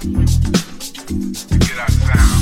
to get our sound.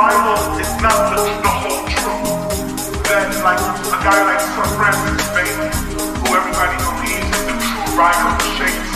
Bible is not the, the whole truth. Then, like a guy like Sir Francis Bacon, who everybody believes is the true writer of Shakespeare.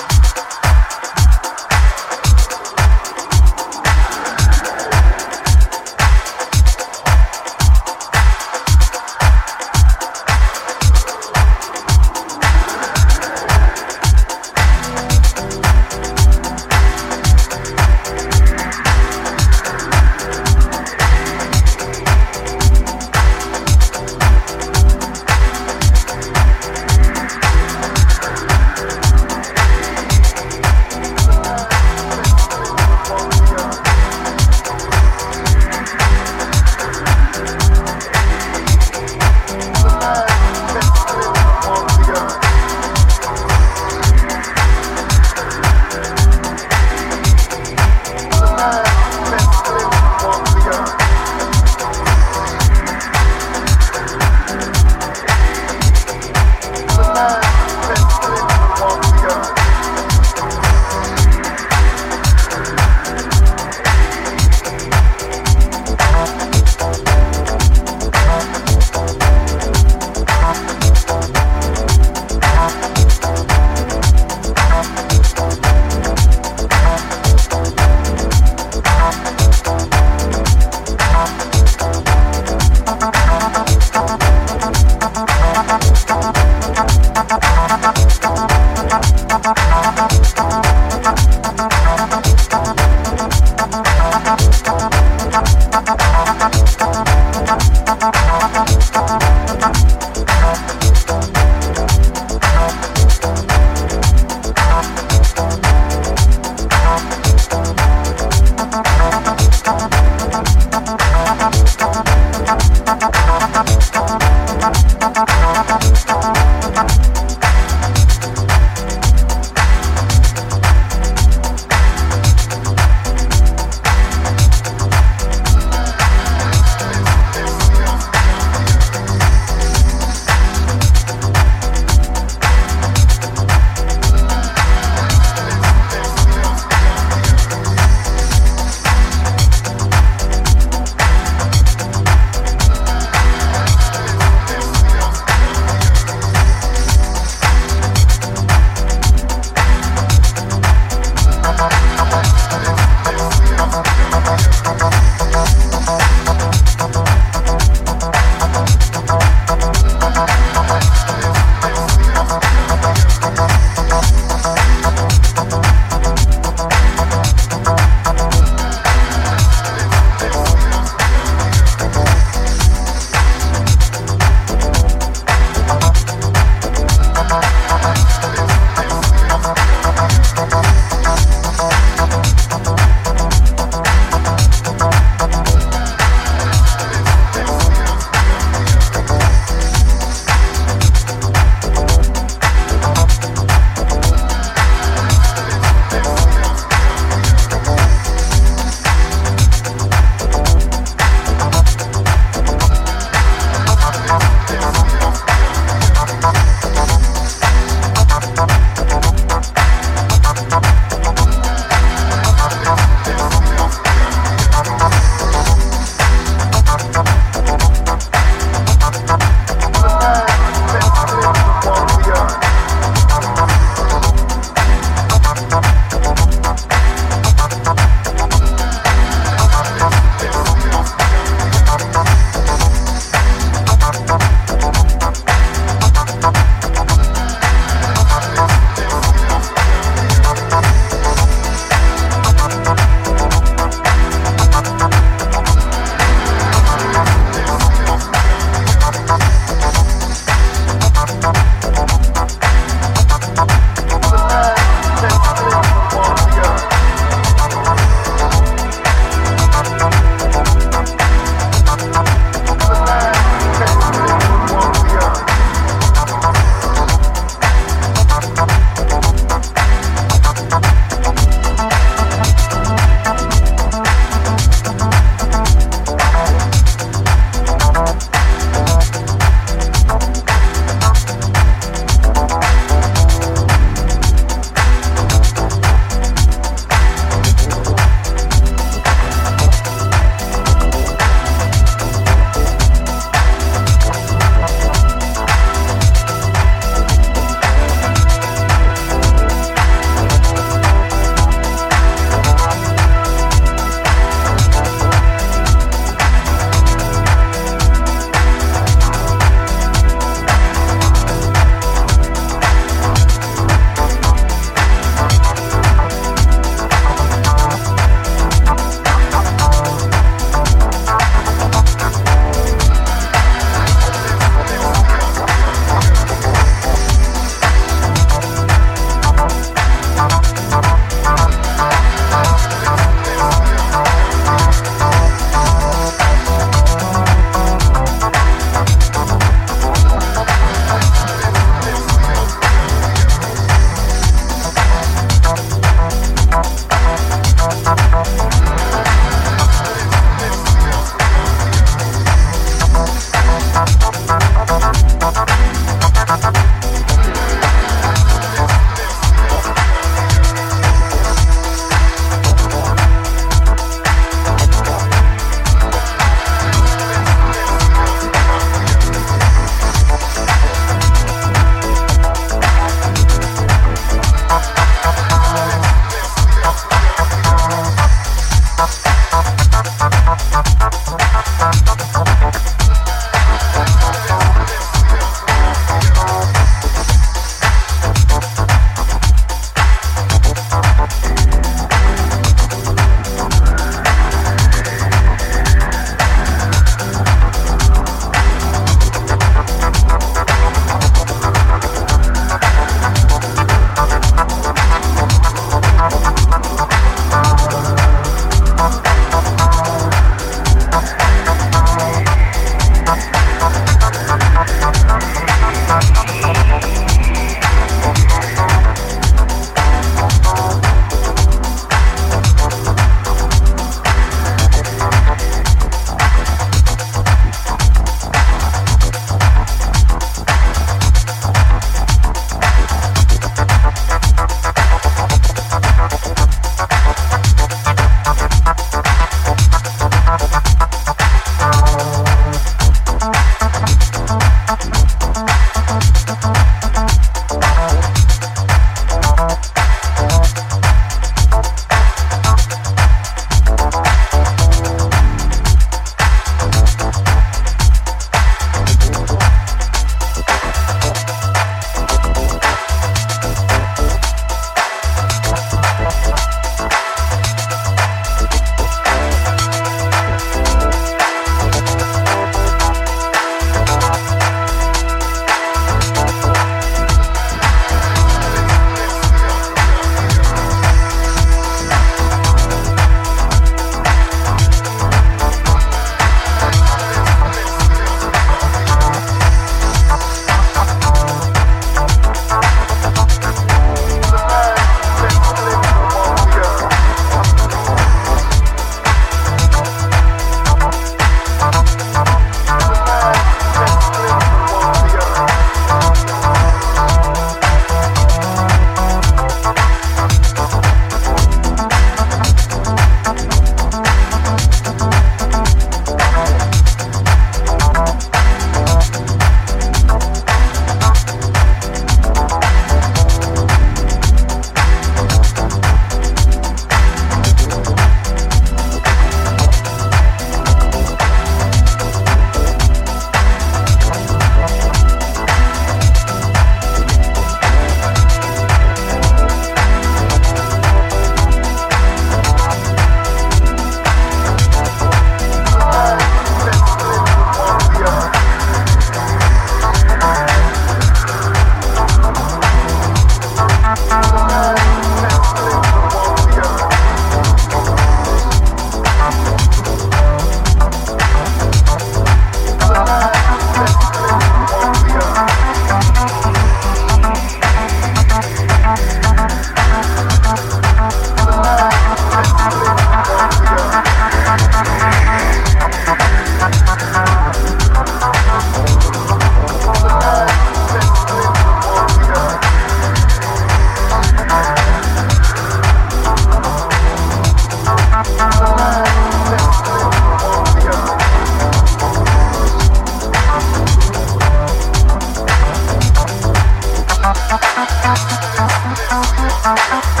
Oh, oh, oh.